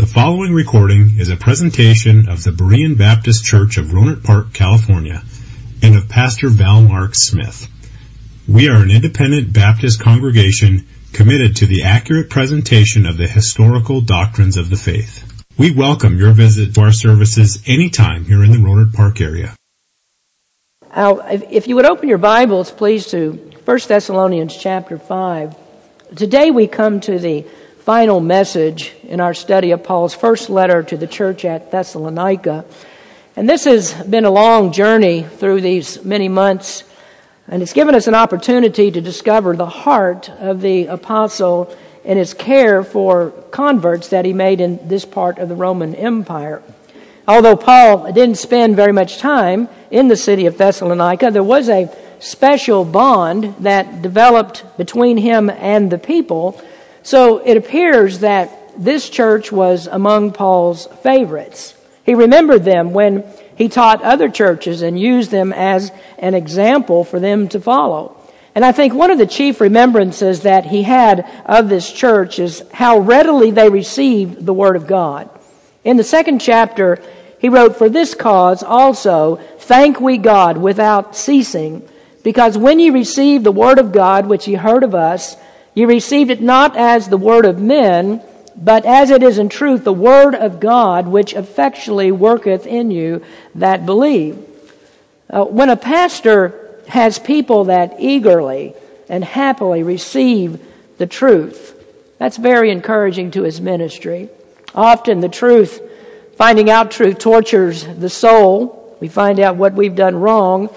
The following recording is a presentation of the Berean Baptist Church of Rohnert Park, California, and of Pastor Val Mark Smith. We are an independent Baptist congregation committed to the accurate presentation of the historical doctrines of the faith. We welcome your visit to our services anytime here in the Rohnert Park area. Now, if you would open your Bibles, please, to 1 Thessalonians chapter 5. Today we come to the final message in our study of Paul's first letter to the church at Thessalonica. And this has been a long journey through these many months, and it's given us an opportunity to discover the heart of the apostle and his care for converts that he made in this part of the Roman Empire. Although Paul didn't spend very much time in the city of Thessalonica, there was a special bond that developed between him and the people so it appears that this church was among Paul's favorites. He remembered them when he taught other churches and used them as an example for them to follow. And I think one of the chief remembrances that he had of this church is how readily they received the Word of God. In the second chapter, he wrote, For this cause also thank we God without ceasing, because when ye received the Word of God which ye heard of us, you received it not as the word of men, but as it is in truth the word of God, which effectually worketh in you that believe. Uh, when a pastor has people that eagerly and happily receive the truth, that's very encouraging to his ministry. Often the truth, finding out truth, tortures the soul. We find out what we've done wrong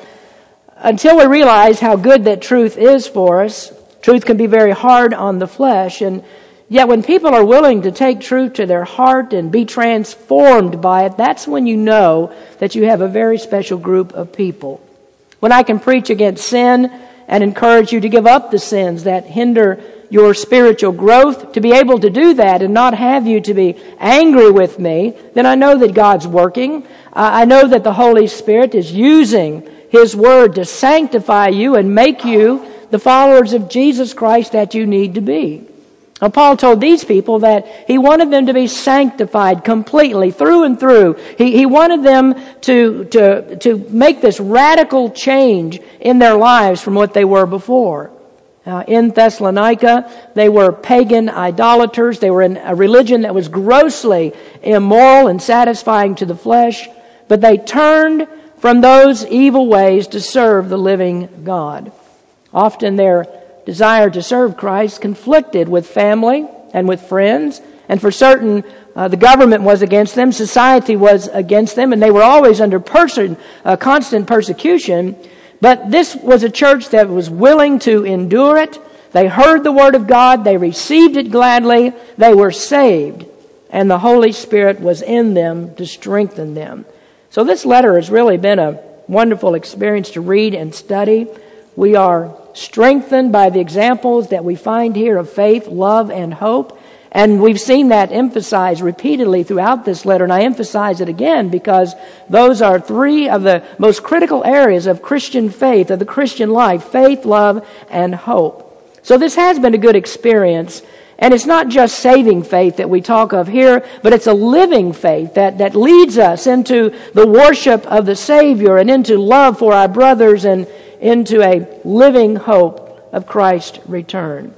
until we realize how good that truth is for us Truth can be very hard on the flesh, and yet when people are willing to take truth to their heart and be transformed by it, that's when you know that you have a very special group of people. When I can preach against sin and encourage you to give up the sins that hinder your spiritual growth, to be able to do that and not have you to be angry with me, then I know that God's working. I know that the Holy Spirit is using His Word to sanctify you and make you the followers of Jesus Christ that you need to be. Now, Paul told these people that he wanted them to be sanctified completely through and through. He, he wanted them to, to, to make this radical change in their lives from what they were before. Uh, in Thessalonica, they were pagan idolaters. They were in a religion that was grossly immoral and satisfying to the flesh, but they turned from those evil ways to serve the living God. Often their desire to serve Christ conflicted with family and with friends, and for certain, uh, the government was against them, society was against them, and they were always under person, uh, constant persecution. But this was a church that was willing to endure it. They heard the Word of God, they received it gladly, they were saved, and the Holy Spirit was in them to strengthen them. So this letter has really been a wonderful experience to read and study. We are strengthened by the examples that we find here of faith, love, and hope. And we've seen that emphasized repeatedly throughout this letter, and I emphasize it again because those are three of the most critical areas of Christian faith, of the Christian life faith, love, and hope. So this has been a good experience. And it's not just saving faith that we talk of here, but it's a living faith that, that leads us into the worship of the Savior and into love for our brothers and, into a living hope of Christ's return.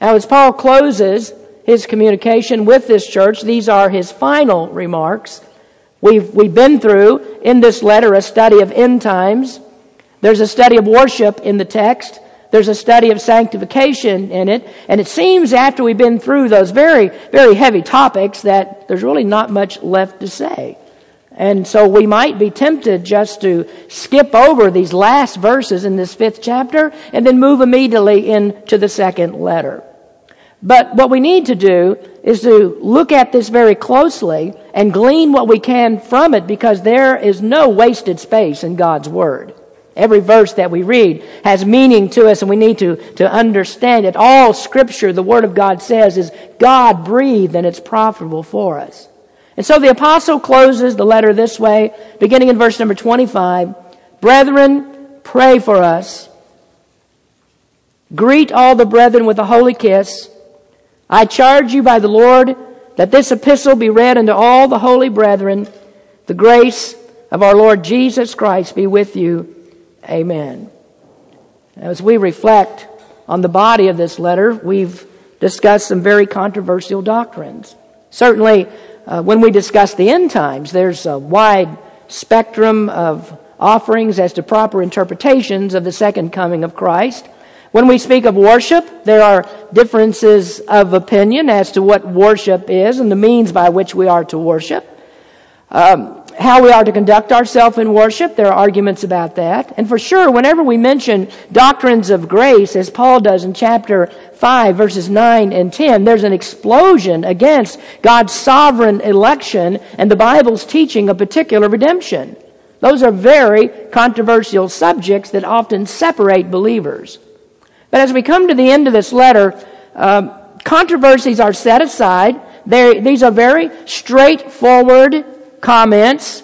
Now, as Paul closes his communication with this church, these are his final remarks. We've, we've been through in this letter a study of end times. There's a study of worship in the text. There's a study of sanctification in it. And it seems after we've been through those very, very heavy topics that there's really not much left to say. And so we might be tempted just to skip over these last verses in this fifth chapter and then move immediately into the second letter. But what we need to do is to look at this very closely and glean what we can from it because there is no wasted space in God's Word. Every verse that we read has meaning to us and we need to, to understand it. All scripture, the Word of God says, is God breathed and it's profitable for us. And so the apostle closes the letter this way, beginning in verse number 25. Brethren, pray for us. Greet all the brethren with a holy kiss. I charge you by the Lord that this epistle be read unto all the holy brethren. The grace of our Lord Jesus Christ be with you. Amen. As we reflect on the body of this letter, we've discussed some very controversial doctrines. Certainly, uh, when we discuss the end times, there's a wide spectrum of offerings as to proper interpretations of the second coming of Christ. When we speak of worship, there are differences of opinion as to what worship is and the means by which we are to worship. Um, how we are to conduct ourselves in worship, there are arguments about that. And for sure, whenever we mention doctrines of grace, as Paul does in chapter 5, verses 9 and 10, there's an explosion against God's sovereign election and the Bible's teaching of particular redemption. Those are very controversial subjects that often separate believers. But as we come to the end of this letter, uh, controversies are set aside. They're, these are very straightforward comments.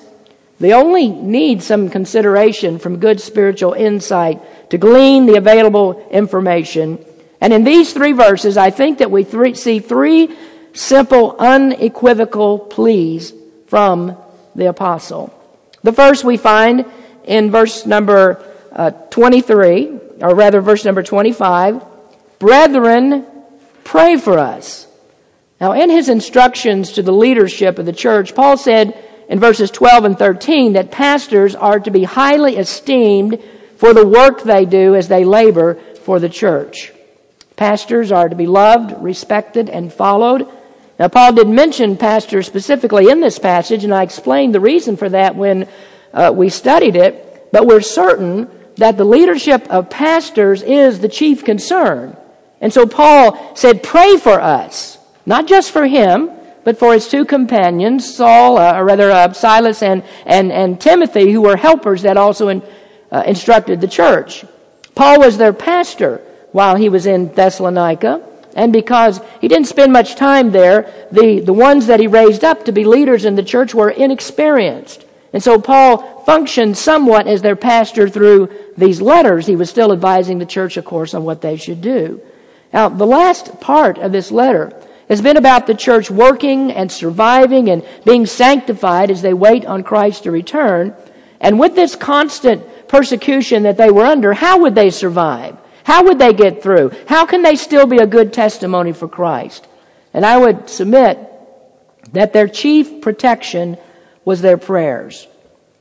They only need some consideration from good spiritual insight to glean the available information. And in these three verses, I think that we three, see three simple, unequivocal pleas from the apostle. The first we find in verse number uh, 23, or rather verse number 25. Brethren, pray for us. Now, in his instructions to the leadership of the church, Paul said, in verses 12 and 13 that pastors are to be highly esteemed for the work they do as they labor for the church. Pastors are to be loved, respected, and followed. Now, Paul did mention pastors specifically in this passage, and I explained the reason for that when uh, we studied it, but we're certain that the leadership of pastors is the chief concern. And so Paul said, pray for us, not just for him, but for his two companions, Saul, uh, or rather uh, Silas and, and, and Timothy, who were helpers that also in, uh, instructed the church. Paul was their pastor while he was in Thessalonica. And because he didn't spend much time there, the, the ones that he raised up to be leaders in the church were inexperienced. And so Paul functioned somewhat as their pastor through these letters. He was still advising the church, of course, on what they should do. Now, the last part of this letter has been about the church working and surviving and being sanctified as they wait on Christ to return. And with this constant persecution that they were under, how would they survive? How would they get through? How can they still be a good testimony for Christ? And I would submit that their chief protection was their prayers.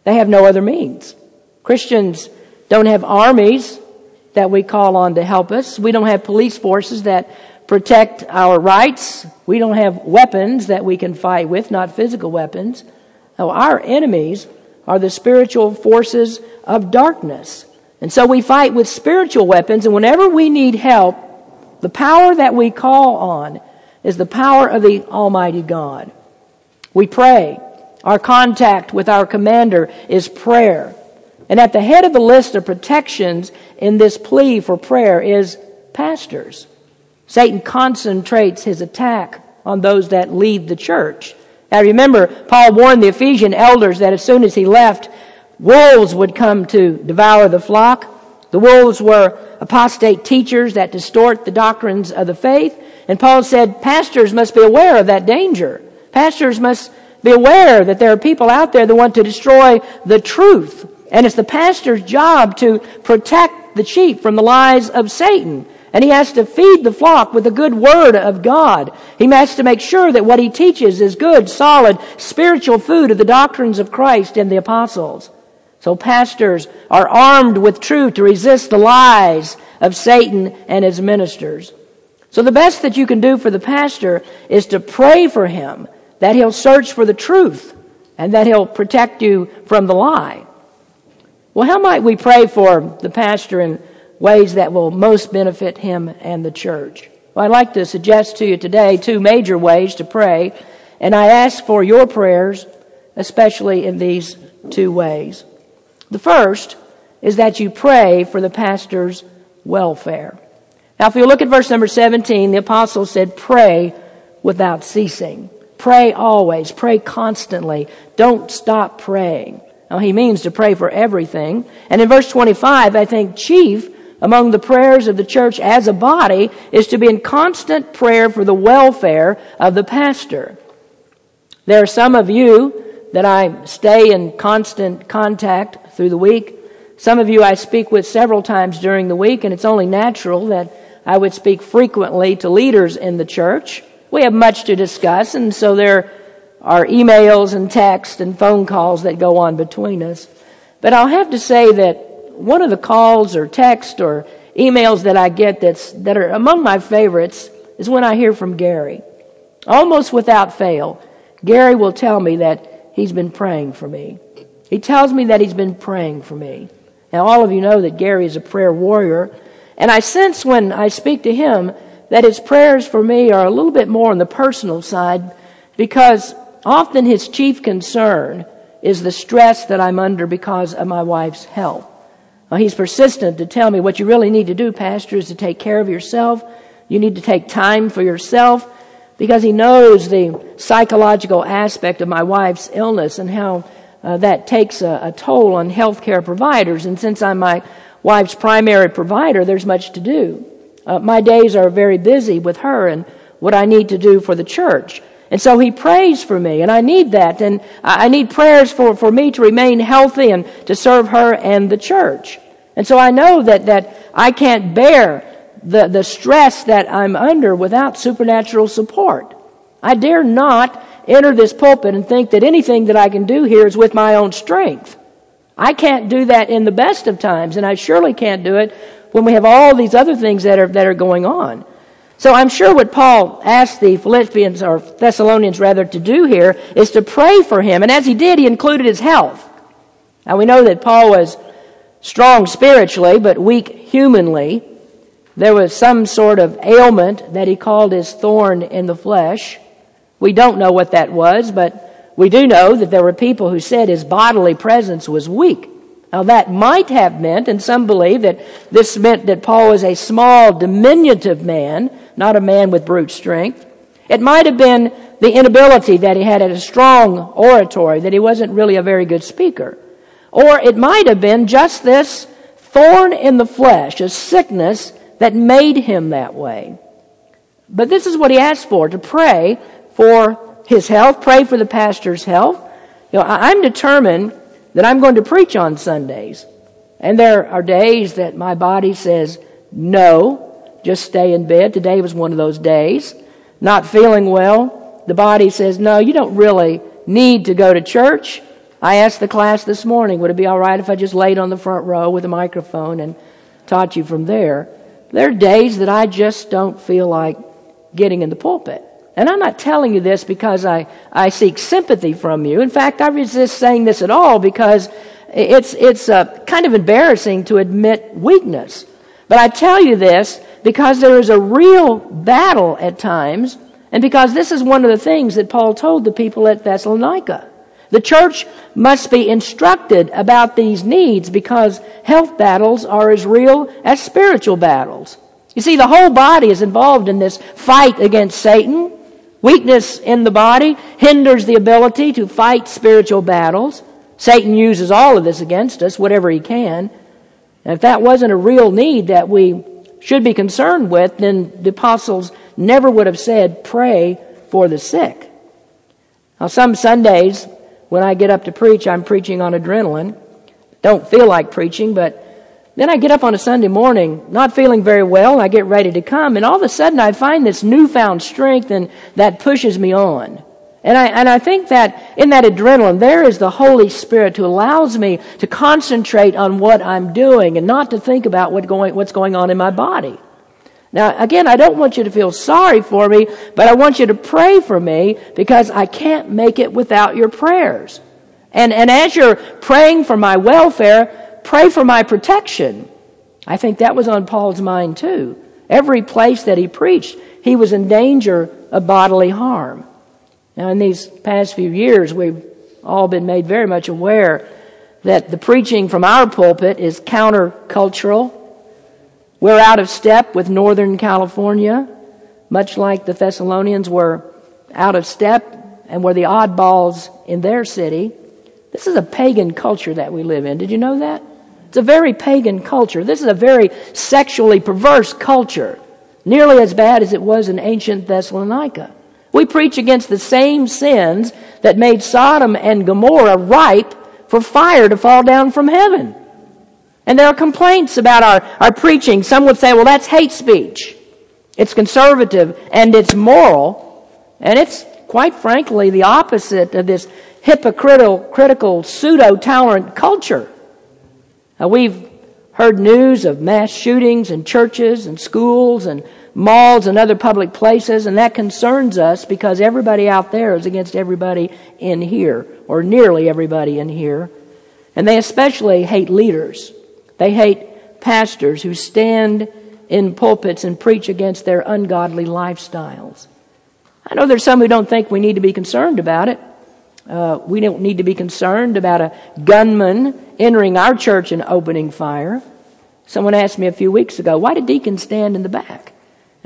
They have no other means. Christians don't have armies that we call on to help us. We don't have police forces that protect our rights. We don't have weapons that we can fight with, not physical weapons. No, our enemies are the spiritual forces of darkness. And so we fight with spiritual weapons, and whenever we need help, the power that we call on is the power of the Almighty God. We pray. Our contact with our commander is prayer. And at the head of the list of protections in this plea for prayer is pastors. Satan concentrates his attack on those that lead the church. Now remember, Paul warned the Ephesian elders that as soon as he left, wolves would come to devour the flock. The wolves were apostate teachers that distort the doctrines of the faith. And Paul said pastors must be aware of that danger. Pastors must be aware that there are people out there that want to destroy the truth. And it's the pastor's job to protect the sheep from the lies of Satan. And he has to feed the flock with the good word of God. He has to make sure that what he teaches is good, solid, spiritual food of the doctrines of Christ and the apostles. So pastors are armed with truth to resist the lies of Satan and his ministers. So the best that you can do for the pastor is to pray for him that he'll search for the truth and that he'll protect you from the lie. Well, how might we pray for the pastor and ways that will most benefit him and the church. Well, I'd like to suggest to you today two major ways to pray, and I ask for your prayers, especially in these two ways. The first is that you pray for the pastor's welfare. Now, if you look at verse number 17, the apostle said, pray without ceasing. Pray always. Pray constantly. Don't stop praying. Now, he means to pray for everything. And in verse 25, I think chief among the prayers of the church as a body is to be in constant prayer for the welfare of the pastor. There are some of you that I stay in constant contact through the week. Some of you I speak with several times during the week, and it's only natural that I would speak frequently to leaders in the church. We have much to discuss, and so there are emails and texts and phone calls that go on between us. But I'll have to say that one of the calls or texts or emails that I get that's, that are among my favorites is when I hear from Gary. Almost without fail, Gary will tell me that he's been praying for me. He tells me that he's been praying for me. Now, all of you know that Gary is a prayer warrior, and I sense when I speak to him that his prayers for me are a little bit more on the personal side because often his chief concern is the stress that I'm under because of my wife's health. Well, he's persistent to tell me what you really need to do, Pastor, is to take care of yourself. You need to take time for yourself because he knows the psychological aspect of my wife's illness and how uh, that takes a, a, toll on healthcare providers. And since I'm my wife's primary provider, there's much to do. Uh, my days are very busy with her and what I need to do for the church. And so he prays for me, and I need that. And I need prayers for, for me to remain healthy and to serve her and the church. And so I know that, that I can't bear the, the stress that I'm under without supernatural support. I dare not enter this pulpit and think that anything that I can do here is with my own strength. I can't do that in the best of times, and I surely can't do it when we have all these other things that are, that are going on. So I'm sure what Paul asked the Philippians or Thessalonians rather to do here is to pray for him. And as he did, he included his health. Now we know that Paul was strong spiritually, but weak humanly. There was some sort of ailment that he called his thorn in the flesh. We don't know what that was, but we do know that there were people who said his bodily presence was weak. Now that might have meant, and some believe that this meant that Paul was a small, diminutive man, not a man with brute strength. It might have been the inability that he had at a strong oratory, that he wasn't really a very good speaker. Or it might have been just this thorn in the flesh, a sickness that made him that way. But this is what he asked for, to pray for his health, pray for the pastor's health. You know, I'm determined that I'm going to preach on Sundays. And there are days that my body says, no, just stay in bed. Today was one of those days. Not feeling well. The body says, no, you don't really need to go to church. I asked the class this morning, would it be all right if I just laid on the front row with a microphone and taught you from there? There are days that I just don't feel like getting in the pulpit. And I'm not telling you this because I, I seek sympathy from you. In fact, I resist saying this at all because it's, it's uh, kind of embarrassing to admit weakness. But I tell you this because there is a real battle at times, and because this is one of the things that Paul told the people at Thessalonica. The church must be instructed about these needs because health battles are as real as spiritual battles. You see, the whole body is involved in this fight against Satan. Weakness in the body hinders the ability to fight spiritual battles. Satan uses all of this against us, whatever he can. And if that wasn't a real need that we should be concerned with, then the apostles never would have said, pray for the sick. Now, some Sundays, when I get up to preach, I'm preaching on adrenaline. Don't feel like preaching, but then I get up on a Sunday morning, not feeling very well, I get ready to come, and all of a sudden I find this newfound strength, and that pushes me on. And I, and I think that in that adrenaline, there is the Holy Spirit who allows me to concentrate on what I'm doing and not to think about what going, what's going on in my body. Now, again, I don't want you to feel sorry for me, but I want you to pray for me because I can't make it without your prayers. And, and as you're praying for my welfare, pray for my protection. I think that was on Paul's mind too. Every place that he preached, he was in danger of bodily harm. Now, in these past few years, we've all been made very much aware that the preaching from our pulpit is countercultural. We're out of step with Northern California, much like the Thessalonians were out of step and were the oddballs in their city. This is a pagan culture that we live in. Did you know that? It's a very pagan culture. This is a very sexually perverse culture, nearly as bad as it was in ancient Thessalonica. We preach against the same sins that made Sodom and Gomorrah ripe for fire to fall down from heaven. And there are complaints about our, our preaching. Some would say, well, that's hate speech. It's conservative and it's moral. And it's, quite frankly, the opposite of this hypocritical, critical, pseudo-tolerant culture. Now, we've heard news of mass shootings in churches and schools and malls and other public places, and that concerns us because everybody out there is against everybody in here, or nearly everybody in here. And they especially hate leaders. They hate pastors who stand in pulpits and preach against their ungodly lifestyles. I know there's some who don't think we need to be concerned about it. Uh, we don't need to be concerned about a gunman entering our church and opening fire. Someone asked me a few weeks ago, why did deacons stand in the back?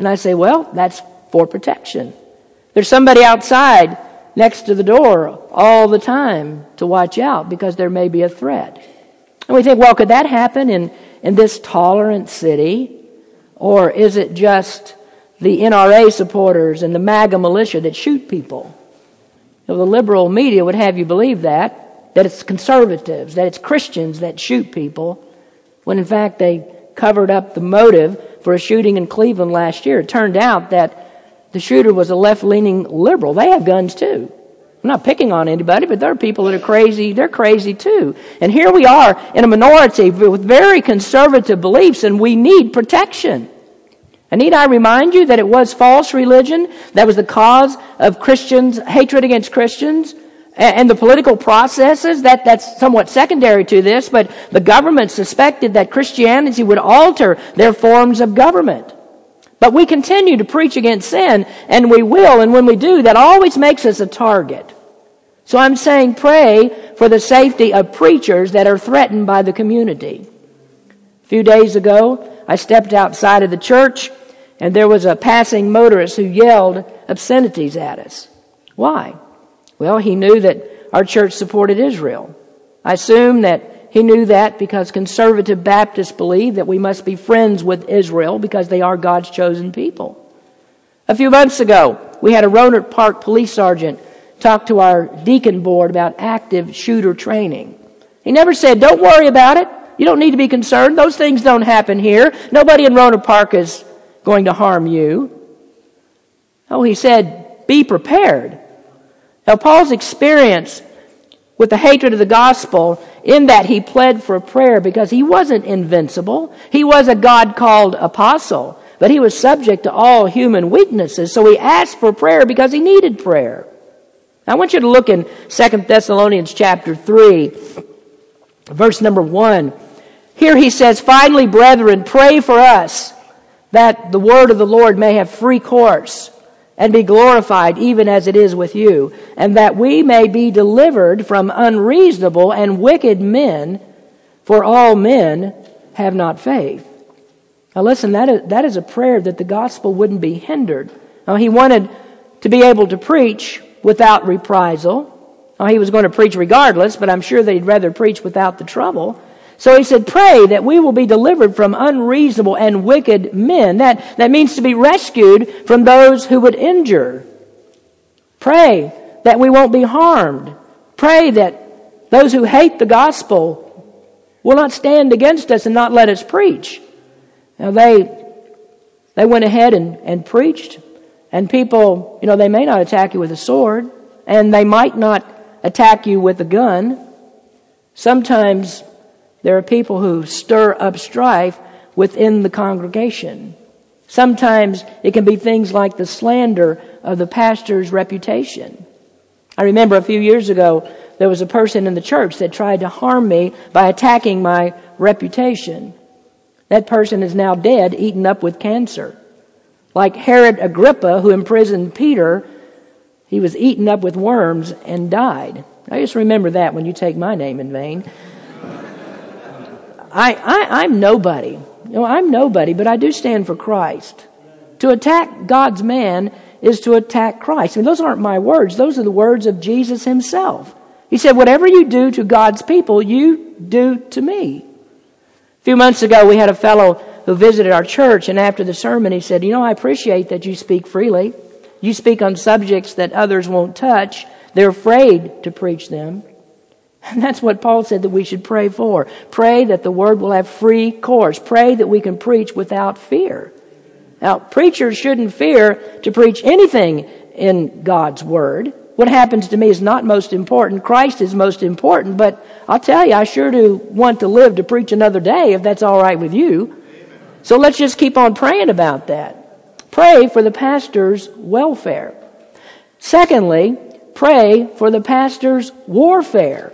And I say, well, that's for protection. There's somebody outside next to the door all the time to watch out because there may be a threat. And we think, well, could that happen in, in this tolerant city? Or is it just the NRA supporters and the MAGA militia that shoot people? You know, the liberal media would have you believe that, that it's conservatives, that it's Christians that shoot people, when in fact they covered up the motive for a shooting in Cleveland last year. It turned out that the shooter was a left leaning liberal. They have guns too. I'm not picking on anybody, but there are people that are crazy. They're crazy too. And here we are in a minority with very conservative beliefs, and we need protection. And need I remind you that it was false religion that was the cause of Christians' hatred against Christians? And the political processes that that's somewhat secondary to this but the government suspected that christianity would alter their forms of government. But we continue to preach against sin and we will and when we do that always makes us a target. So i'm saying pray for the safety of preachers that are threatened by the community. A few days ago i stepped outside of the church and there was a passing motorist who yelled obscenities at us. Why well, he knew that our church supported Israel. I assume that he knew that because conservative Baptists believe that we must be friends with Israel because they are God's chosen people. A few months ago, we had a Rohnert Park police sergeant talk to our deacon board about active shooter training. He never said, don't worry about it. You don't need to be concerned. Those things don't happen here. Nobody in Rohnert Park is going to harm you. Oh, he said, be prepared. Now, Paul's experience with the hatred of the gospel in that he pled for prayer because he wasn't invincible. He was a God called apostle, but he was subject to all human weaknesses. So he asked for prayer because he needed prayer. I want you to look in 2 Thessalonians chapter 3, verse number 1. Here he says, Finally, brethren, pray for us that the word of the Lord may have free course and be glorified even as it is with you, and that we may be delivered from unreasonable and wicked men, for all men have not faith. Now listen, that is, that is a prayer that the gospel wouldn't be hindered. Now he wanted to be able to preach without reprisal. Now he was going to preach regardless, but I'm sure that he'd rather preach without the trouble. So he said, pray that we will be delivered from unreasonable and wicked men. That, that means to be rescued from those who would injure. Pray that we won't be harmed. Pray that those who hate the gospel will not stand against us and not let us preach. Now they, they went ahead and, and preached and people, you know, they may not attack you with a sword and they might not attack you with a gun. Sometimes there are people who stir up strife within the congregation. Sometimes it can be things like the slander of the pastor's reputation. I remember a few years ago, there was a person in the church that tried to harm me by attacking my reputation. That person is now dead, eaten up with cancer. Like Herod Agrippa, who imprisoned Peter, he was eaten up with worms and died. I just remember that when you take my name in vain. I, I, I'm nobody. You know, I'm nobody, but I do stand for Christ. To attack God's man is to attack Christ. I mean, those aren't my words. Those are the words of Jesus himself. He said, whatever you do to God's people, you do to me. A few months ago, we had a fellow who visited our church, and after the sermon, he said, You know, I appreciate that you speak freely. You speak on subjects that others won't touch. They're afraid to preach them. And that's what Paul said that we should pray for. Pray that the word will have free course. Pray that we can preach without fear. Now, preachers shouldn't fear to preach anything in God's word. What happens to me is not most important. Christ is most important, but I'll tell you, I sure do want to live to preach another day if that's all right with you. So let's just keep on praying about that. Pray for the pastor's welfare. Secondly, pray for the pastor's warfare.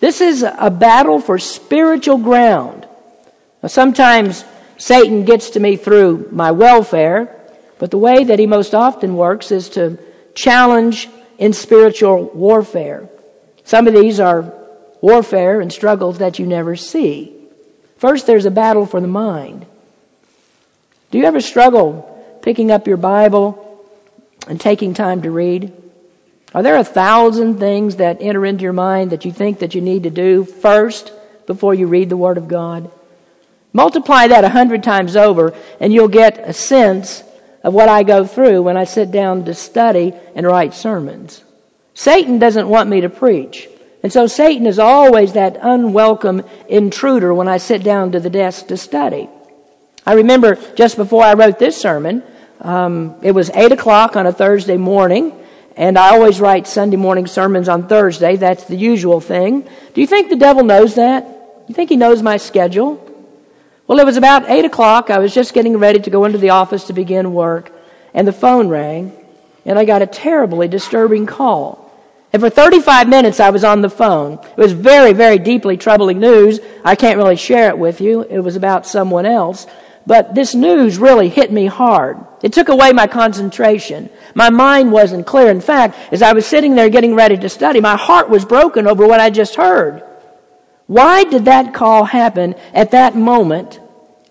This is a battle for spiritual ground. Now, sometimes Satan gets to me through my welfare, but the way that he most often works is to challenge in spiritual warfare. Some of these are warfare and struggles that you never see. First, there's a battle for the mind. Do you ever struggle picking up your Bible and taking time to read? Are there a thousand things that enter into your mind that you think that you need to do first before you read the Word of God? Multiply that a hundred times over and you'll get a sense of what I go through when I sit down to study and write sermons. Satan doesn't want me to preach. And so Satan is always that unwelcome intruder when I sit down to the desk to study. I remember just before I wrote this sermon, um, it was 8 o'clock on a Thursday morning, and I always write Sunday morning sermons on Thursday. That's the usual thing. Do you think the devil knows that? You think he knows my schedule? Well, it was about 8 o'clock. I was just getting ready to go into the office to begin work, and the phone rang, and I got a terribly disturbing call. And for 35 minutes I was on the phone. It was very, very deeply troubling news. I can't really share it with you. It was about someone else. But this news really hit me hard. It took away my concentration. My mind wasn't clear. In fact, as I was sitting there getting ready to study, my heart was broken over what I just heard. Why did that call happen at that moment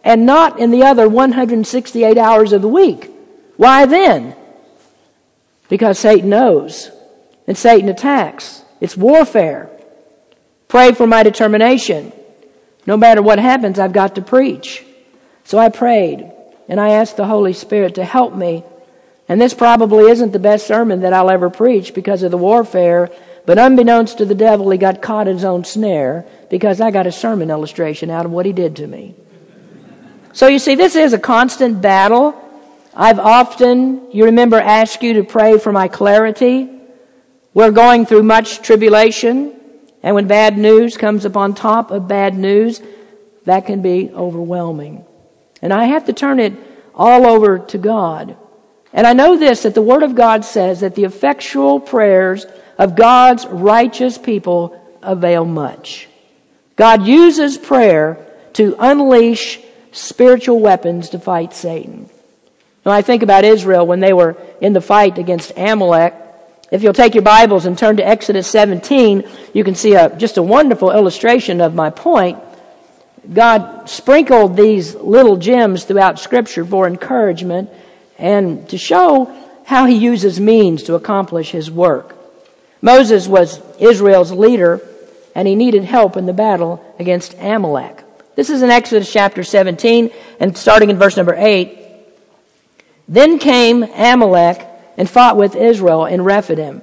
and not in the other 168 hours of the week? Why then? Because Satan knows and Satan attacks. It's warfare. Pray for my determination. No matter what happens, I've got to preach. So I prayed and I asked the Holy Spirit to help me. And this probably isn't the best sermon that I'll ever preach because of the warfare, but unbeknownst to the devil, he got caught in his own snare because I got a sermon illustration out of what he did to me. So you see, this is a constant battle. I've often, you remember, asked you to pray for my clarity. We're going through much tribulation, and when bad news comes upon top of bad news, that can be overwhelming. And I have to turn it all over to God. And I know this that the Word of God says that the effectual prayers of God's righteous people avail much. God uses prayer to unleash spiritual weapons to fight Satan. When I think about Israel when they were in the fight against Amalek, if you'll take your Bibles and turn to Exodus 17, you can see a, just a wonderful illustration of my point. God sprinkled these little gems throughout Scripture for encouragement and to show how He uses means to accomplish His work. Moses was Israel's leader, and he needed help in the battle against Amalek. This is in Exodus chapter 17, and starting in verse number 8. Then came Amalek and fought with Israel in Rephidim.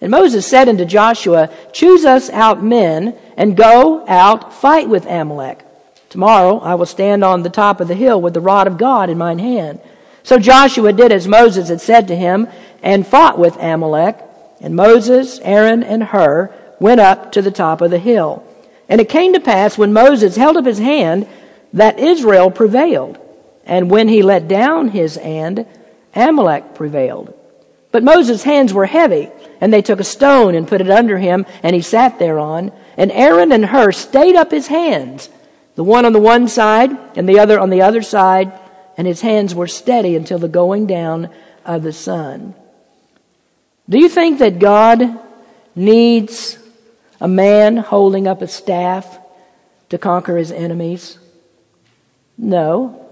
And Moses said unto Joshua, Choose us out men and go out fight with Amalek. Tomorrow I will stand on the top of the hill with the rod of God in mine hand. So Joshua did as Moses had said to him and fought with Amalek. And Moses, Aaron, and Hur went up to the top of the hill. And it came to pass when Moses held up his hand that Israel prevailed. And when he let down his hand, Amalek prevailed. But Moses' hands were heavy, and they took a stone and put it under him, and he sat thereon. And Aaron and Hur stayed up his hands, the one on the one side and the other on the other side, and his hands were steady until the going down of the sun. Do you think that God needs a man holding up a staff to conquer his enemies? No.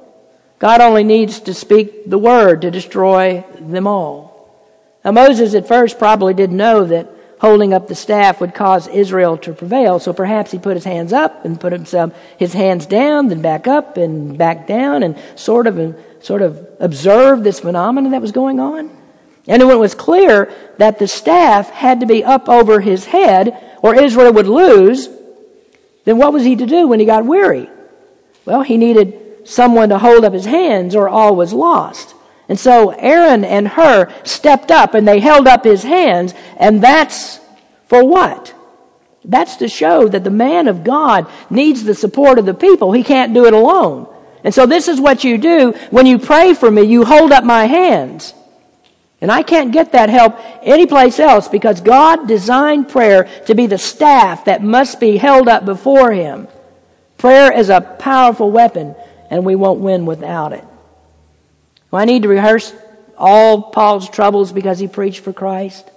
God only needs to speak the word to destroy them all. Now, Moses at first probably didn't know that holding up the staff would cause Israel to prevail. So perhaps he put his hands up and put himself, his hands down, then back up and back down and sort of, sort of observed this phenomenon that was going on. And when it was clear that the staff had to be up over his head or Israel would lose, then what was he to do when he got weary? Well, he needed someone to hold up his hands or all was lost. And so Aaron and Hur stepped up and they held up his hands, and that's for what? That's to show that the man of God needs the support of the people. He can't do it alone. And so this is what you do when you pray for me. You hold up my hands. And I can't get that help anyplace else because God designed prayer to be the staff that must be held up before Him. Prayer is a powerful weapon and we won't win without it. Do I need to rehearse all Paul's troubles because he preached for Christ?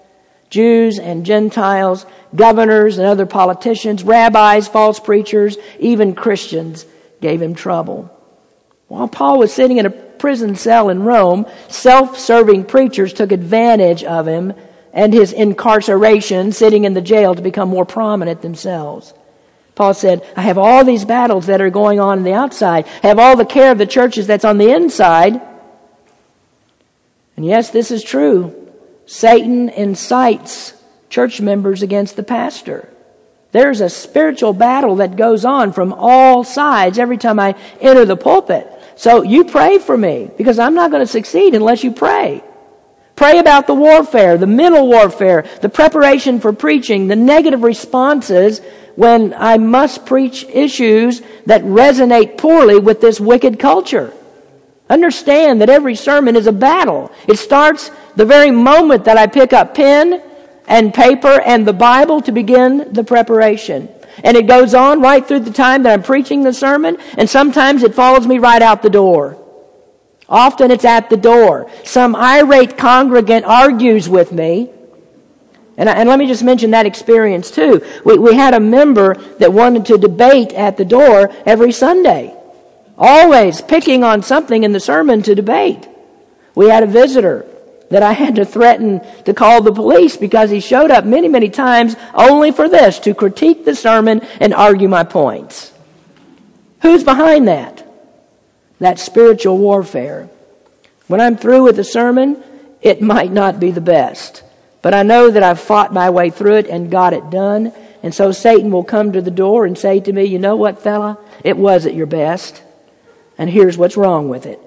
Jews and Gentiles, governors and other politicians, rabbis, false preachers, even Christians gave him trouble. While Paul was sitting in a prison cell in Rome, self serving preachers took advantage of him and his incarceration, sitting in the jail, to become more prominent themselves. Paul said, I have all these battles that are going on in the outside, I have all the care of the churches that's on the inside. And yes, this is true. Satan incites church members against the pastor. There's a spiritual battle that goes on from all sides every time I enter the pulpit. So you pray for me because I'm not going to succeed unless you pray. Pray about the warfare, the mental warfare, the preparation for preaching, the negative responses when I must preach issues that resonate poorly with this wicked culture. Understand that every sermon is a battle. It starts the very moment that I pick up pen and paper and the Bible to begin the preparation. And it goes on right through the time that I'm preaching the sermon, and sometimes it follows me right out the door. Often it's at the door. Some irate congregant argues with me. And, I, and let me just mention that experience too. We, we had a member that wanted to debate at the door every Sunday. Always picking on something in the sermon to debate. We had a visitor that I had to threaten to call the police because he showed up many, many times only for this, to critique the sermon and argue my points. Who's behind that? That spiritual warfare. When I'm through with the sermon, it might not be the best. But I know that I've fought my way through it and got it done. And so Satan will come to the door and say to me, you know what, fella? It was at your best. And here's what's wrong with it.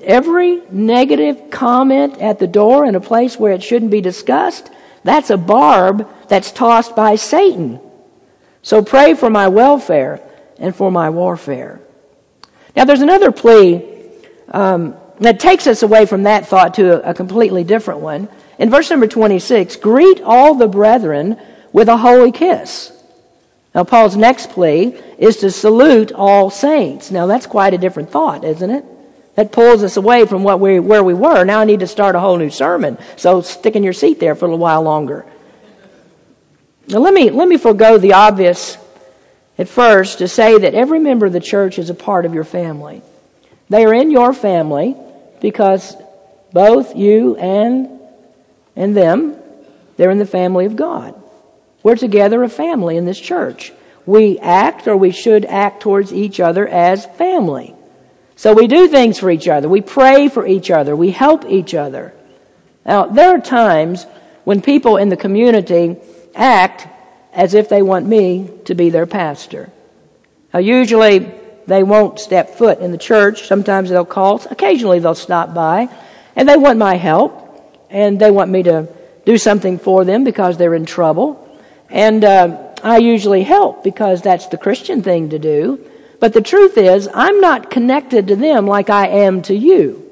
Every negative comment at the door in a place where it shouldn't be discussed, that's a barb that's tossed by Satan. So pray for my welfare and for my warfare. Now, there's another plea um, that takes us away from that thought to a, a completely different one. In verse number 26, greet all the brethren with a holy kiss. Now, Paul's next plea is to salute all saints. Now, that's quite a different thought, isn't it? That pulls us away from what we, where we were. Now I need to start a whole new sermon. So stick in your seat there for a little while longer. Now let me, let me forego the obvious at first to say that every member of the church is a part of your family. They are in your family because both you and, and them, they're in the family of God. We're together a family in this church. We act or we should act towards each other as family. So we do things for each other. We pray for each other. We help each other. Now, there are times when people in the community act as if they want me to be their pastor. Now, usually they won't step foot in the church. Sometimes they'll call. Occasionally they'll stop by. And they want my help. And they want me to do something for them because they're in trouble. And uh, I usually help because that's the Christian thing to do. But the truth is, I'm not connected to them like I am to you.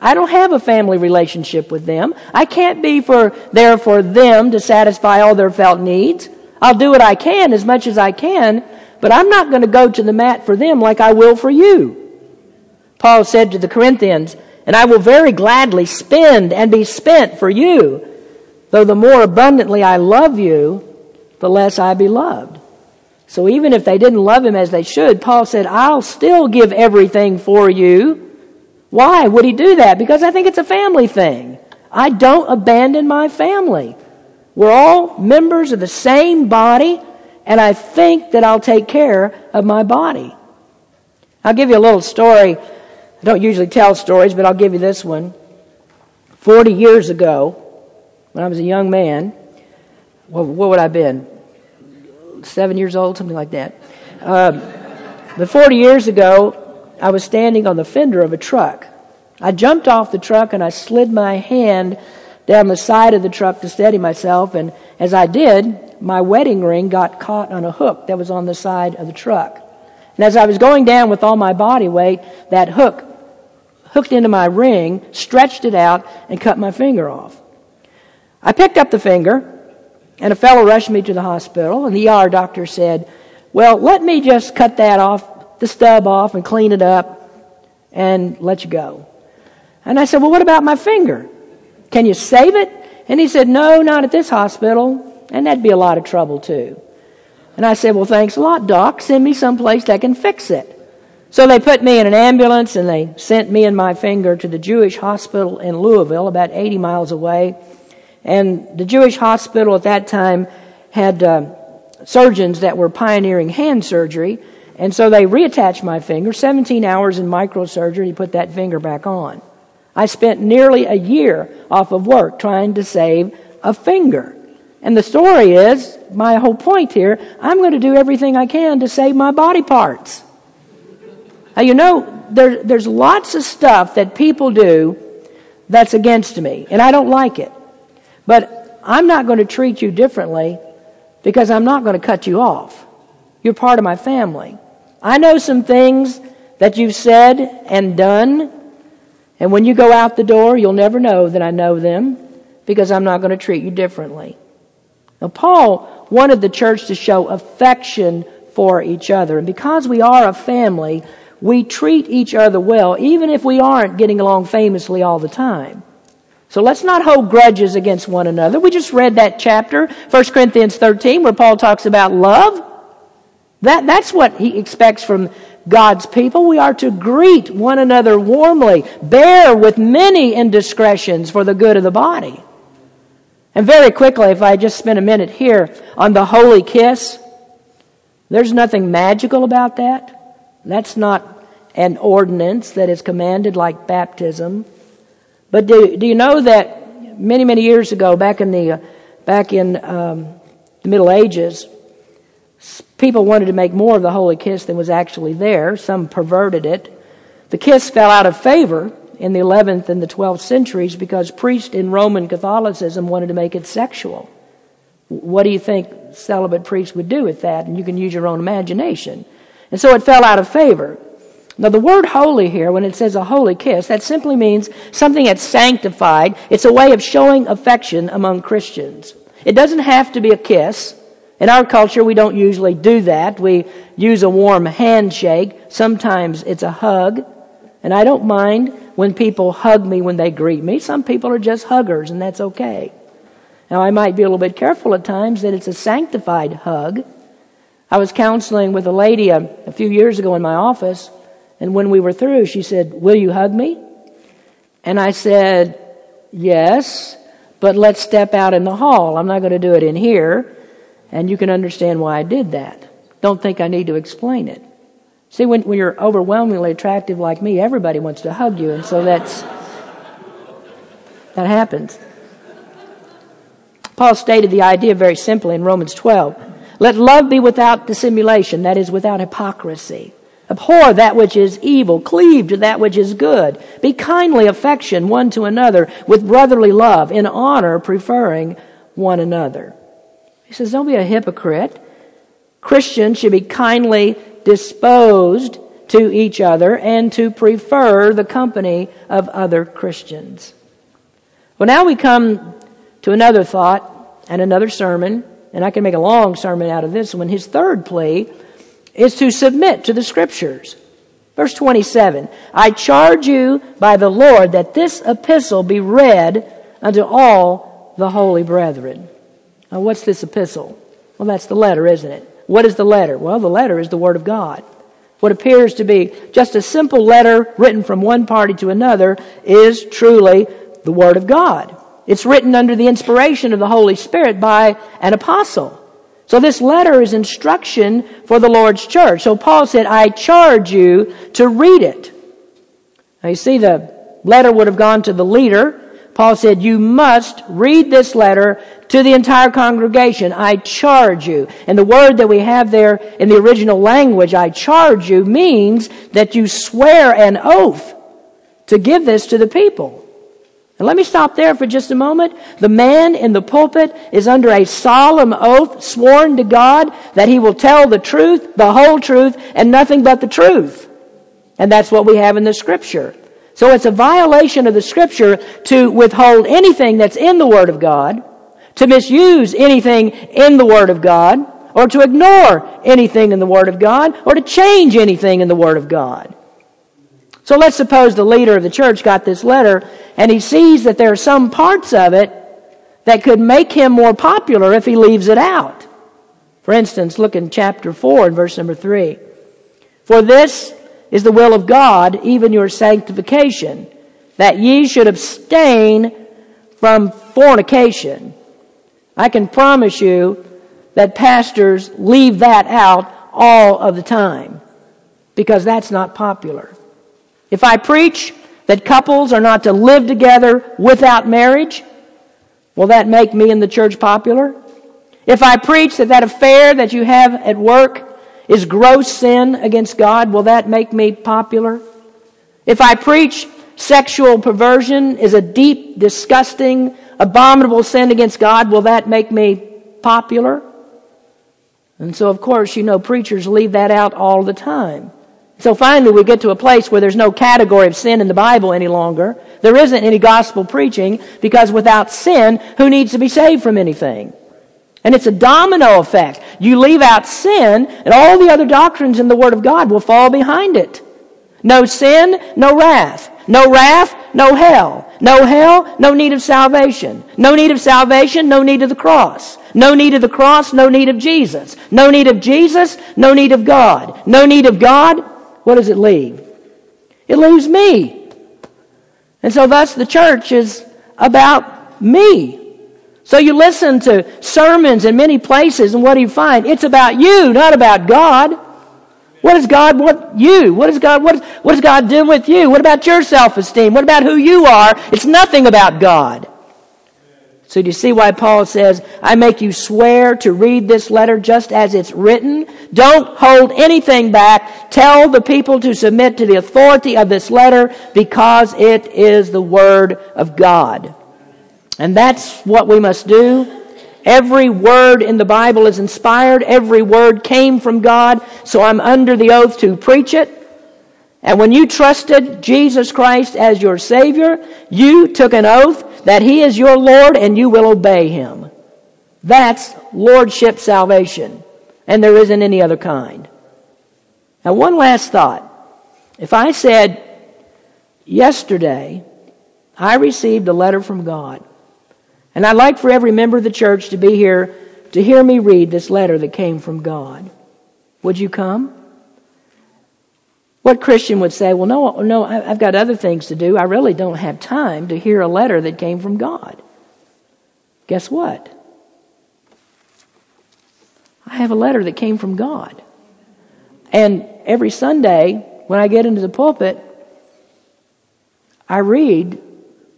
I don't have a family relationship with them. I can't be for, there for them to satisfy all their felt needs. I'll do what I can as much as I can, but I'm not going to go to the mat for them like I will for you. Paul said to the Corinthians, and I will very gladly spend and be spent for you, though the more abundantly I love you, the less I be loved. So even if they didn't love him as they should, Paul said, I'll still give everything for you. Why would he do that? Because I think it's a family thing. I don't abandon my family. We're all members of the same body, and I think that I'll take care of my body. I'll give you a little story. I don't usually tell stories, but I'll give you this one. Forty years ago, when I was a young man, what, would I have been? Seven years old, something like that. Uh, but 40 years ago, I was standing on the fender of a truck. I jumped off the truck and I slid my hand down the side of the truck to steady myself, and as I did, my wedding ring got caught on a hook that was on the side of the truck. And as I was going down with all my body weight, that hook hooked into my ring, stretched it out, and cut my finger off. I picked up the finger, and a fellow rushed me to the hospital, and the ER doctor said, Well, let me just cut that off, the stub off, and clean it up, and let you go. And I said, Well, what about my finger? Can you save it? And he said, No, not at this hospital. And that'd be a lot of trouble, too. And I said, Well, thanks a lot, Doc. Send me someplace that can fix it. So they put me in an ambulance and they sent me and my finger to the Jewish hospital in Louisville, about 80 miles away. And the Jewish hospital at that time had uh, surgeons that were pioneering hand surgery. And so they reattached my finger, 17 hours in microsurgery to put that finger back on. I spent nearly a year off of work trying to save a finger. And the story is, my whole point here, I'm going to do everything I can to save my body parts. Now, you know, there, there's lots of stuff that people do that's against me, and I don't like it. But I'm not going to treat you differently because I'm not going to cut you off. You're part of my family. I know some things that you've said and done and when you go out the door, you'll never know that I know them because I'm not going to treat you differently. Now, Paul wanted the church to show affection for each other. And because we are a family, we treat each other well, even if we aren't getting along famously all the time. So let's not hold grudges against one another. We just read that chapter, 1 Corinthians 13, where Paul talks about love. That, that's what he expects from God's people. We are to greet one another warmly, bear with many indiscretions for the good of the body. And very quickly, if I just spend a minute here on the holy kiss, there's nothing magical about that. That's not an ordinance that is commanded like baptism. But do, do you know that many, many years ago, back in the, uh, back in um, the Middle Ages, People wanted to make more of the holy kiss than was actually there. Some perverted it. The kiss fell out of favor in the 11th and the 12th centuries because priests in Roman Catholicism wanted to make it sexual. What do you think celibate priests would do with that? And you can use your own imagination. And so it fell out of favor. Now, the word holy here, when it says a holy kiss, that simply means something that's sanctified. It's a way of showing affection among Christians. It doesn't have to be a kiss. In our culture, we don't usually do that. We use a warm handshake. Sometimes it's a hug. And I don't mind when people hug me when they greet me. Some people are just huggers, and that's okay. Now, I might be a little bit careful at times that it's a sanctified hug. I was counseling with a lady a, a few years ago in my office, and when we were through, she said, Will you hug me? And I said, Yes, but let's step out in the hall. I'm not going to do it in here. And you can understand why I did that. Don't think I need to explain it. See, when, when you're overwhelmingly attractive like me, everybody wants to hug you, and so that's that happens. Paul stated the idea very simply in Romans 12. Let love be without dissimulation, that is, without hypocrisy. Abhor that which is evil, cleave to that which is good. Be kindly affection one to another with brotherly love, in honor preferring one another. He says, don't be a hypocrite. Christians should be kindly disposed to each other and to prefer the company of other Christians. Well, now we come to another thought and another sermon, and I can make a long sermon out of this one. His third plea is to submit to the Scriptures. Verse 27 I charge you by the Lord that this epistle be read unto all the holy brethren. Now, what's this epistle? Well, that's the letter, isn't it? What is the letter? Well, the letter is the Word of God. What appears to be just a simple letter written from one party to another is truly the Word of God. It's written under the inspiration of the Holy Spirit by an apostle. So this letter is instruction for the Lord's church. So Paul said, I charge you to read it. Now you see the letter would have gone to the leader. Paul said, you must read this letter to the entire congregation. I charge you. And the word that we have there in the original language, I charge you, means that you swear an oath to give this to the people. And let me stop there for just a moment. The man in the pulpit is under a solemn oath sworn to God that he will tell the truth, the whole truth, and nothing but the truth. And that's what we have in the scripture. So it's a violation of the scripture to withhold anything that's in the Word of God, to misuse anything in the Word of God, or to ignore anything in the Word of God, or to change anything in the Word of God. So let's suppose the leader of the church got this letter and he sees that there are some parts of it that could make him more popular if he leaves it out. For instance, look in chapter 4 and verse number 3. For this is the will of God, even your sanctification, that ye should abstain from fornication. I can promise you that pastors leave that out all of the time because that's not popular. If I preach that couples are not to live together without marriage, will that make me in the church popular? If I preach that that affair that you have at work is gross sin against God, will that make me popular? If I preach sexual perversion is a deep, disgusting, abominable sin against God, will that make me popular? And so, of course, you know, preachers leave that out all the time. So finally we get to a place where there's no category of sin in the Bible any longer. There isn't any gospel preaching because without sin, who needs to be saved from anything? And it's a domino effect. You leave out sin and all the other doctrines in the Word of God will fall behind it. No sin, no wrath. No wrath, no hell. No hell, no need of salvation. No need of salvation, no need of the cross. No need of the cross, no need of Jesus. No need of Jesus, no need of God. No need of God, what does it leave? It leaves me. And so thus the church is about me. So you listen to sermons in many places and what do you find? It's about you, not about God. What does God want you? What does God, what, what does God do with you? What about your self-esteem? What about who you are? It's nothing about God. So do you see why Paul says, I make you swear to read this letter just as it's written? Don't hold anything back. Tell the people to submit to the authority of this letter because it is the Word of God. And that's what we must do. Every word in the Bible is inspired. Every word came from God. So I'm under the oath to preach it. And when you trusted Jesus Christ as your Savior, you took an oath that He is your Lord and you will obey Him. That's Lordship salvation. And there isn't any other kind. Now, one last thought. If I said, yesterday, I received a letter from God, and I'd like for every member of the church to be here to hear me read this letter that came from God, would you come? What Christian would say, well, no, no, I've got other things to do. I really don't have time to hear a letter that came from God. Guess what? I have a letter that came from God. And every Sunday, when I get into the pulpit, I read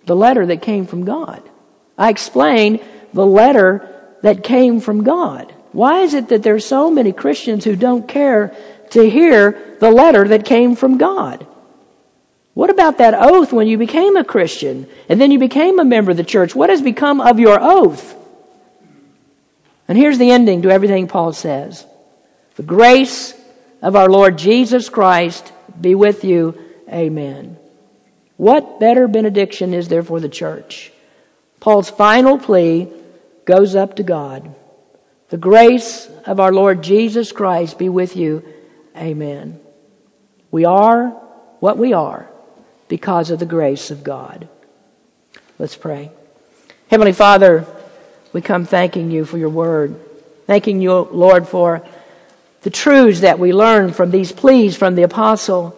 the letter that came from God. I explain the letter that came from God. Why is it that there's so many Christians who don't care to hear the letter that came from God. What about that oath when you became a Christian and then you became a member of the church? What has become of your oath? And here's the ending to everything Paul says. The grace of our Lord Jesus Christ be with you. Amen. What better benediction is there for the church? Paul's final plea goes up to God. The grace of our Lord Jesus Christ be with you. Amen. We are what we are because of the grace of God. Let's pray. Heavenly Father, we come thanking you for your word. Thanking you, Lord, for the truths that we learn from these pleas from the apostle.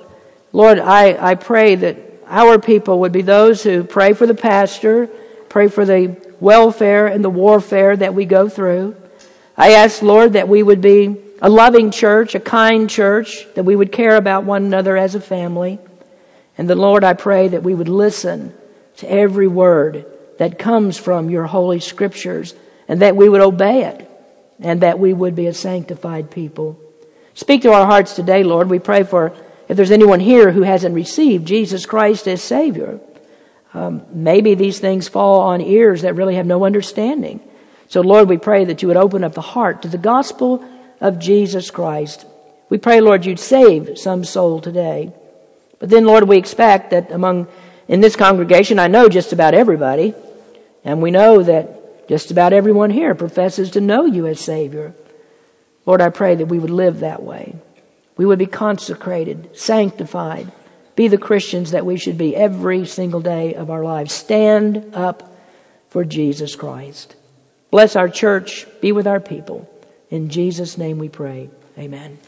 Lord, I, I pray that our people would be those who pray for the pastor Pray for the welfare and the warfare that we go through. I ask, Lord, that we would be a loving church, a kind church, that we would care about one another as a family. And the Lord, I pray that we would listen to every word that comes from your holy scriptures and that we would obey it and that we would be a sanctified people. Speak to our hearts today, Lord. We pray for if there's anyone here who hasn't received Jesus Christ as Savior. Um, maybe these things fall on ears that really have no understanding. So, Lord, we pray that you would open up the heart to the gospel of Jesus Christ. We pray, Lord, you'd save some soul today. But then, Lord, we expect that among, in this congregation, I know just about everybody, and we know that just about everyone here professes to know you as Savior. Lord, I pray that we would live that way. We would be consecrated, sanctified, be the Christians that we should be every single day of our lives. Stand up for Jesus Christ. Bless our church. Be with our people. In Jesus' name we pray. Amen.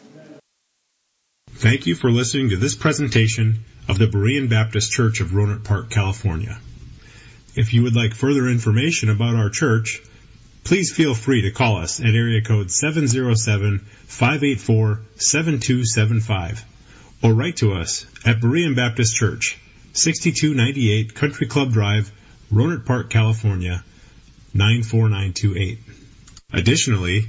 Thank you for listening to this presentation of the Berean Baptist Church of Rohnert Park, California. If you would like further information about our church, please feel free to call us at area code 707-584-7275 or write to us at Berean Baptist Church, 6298 Country Club Drive, Rohnert Park, California, 94928. Additionally,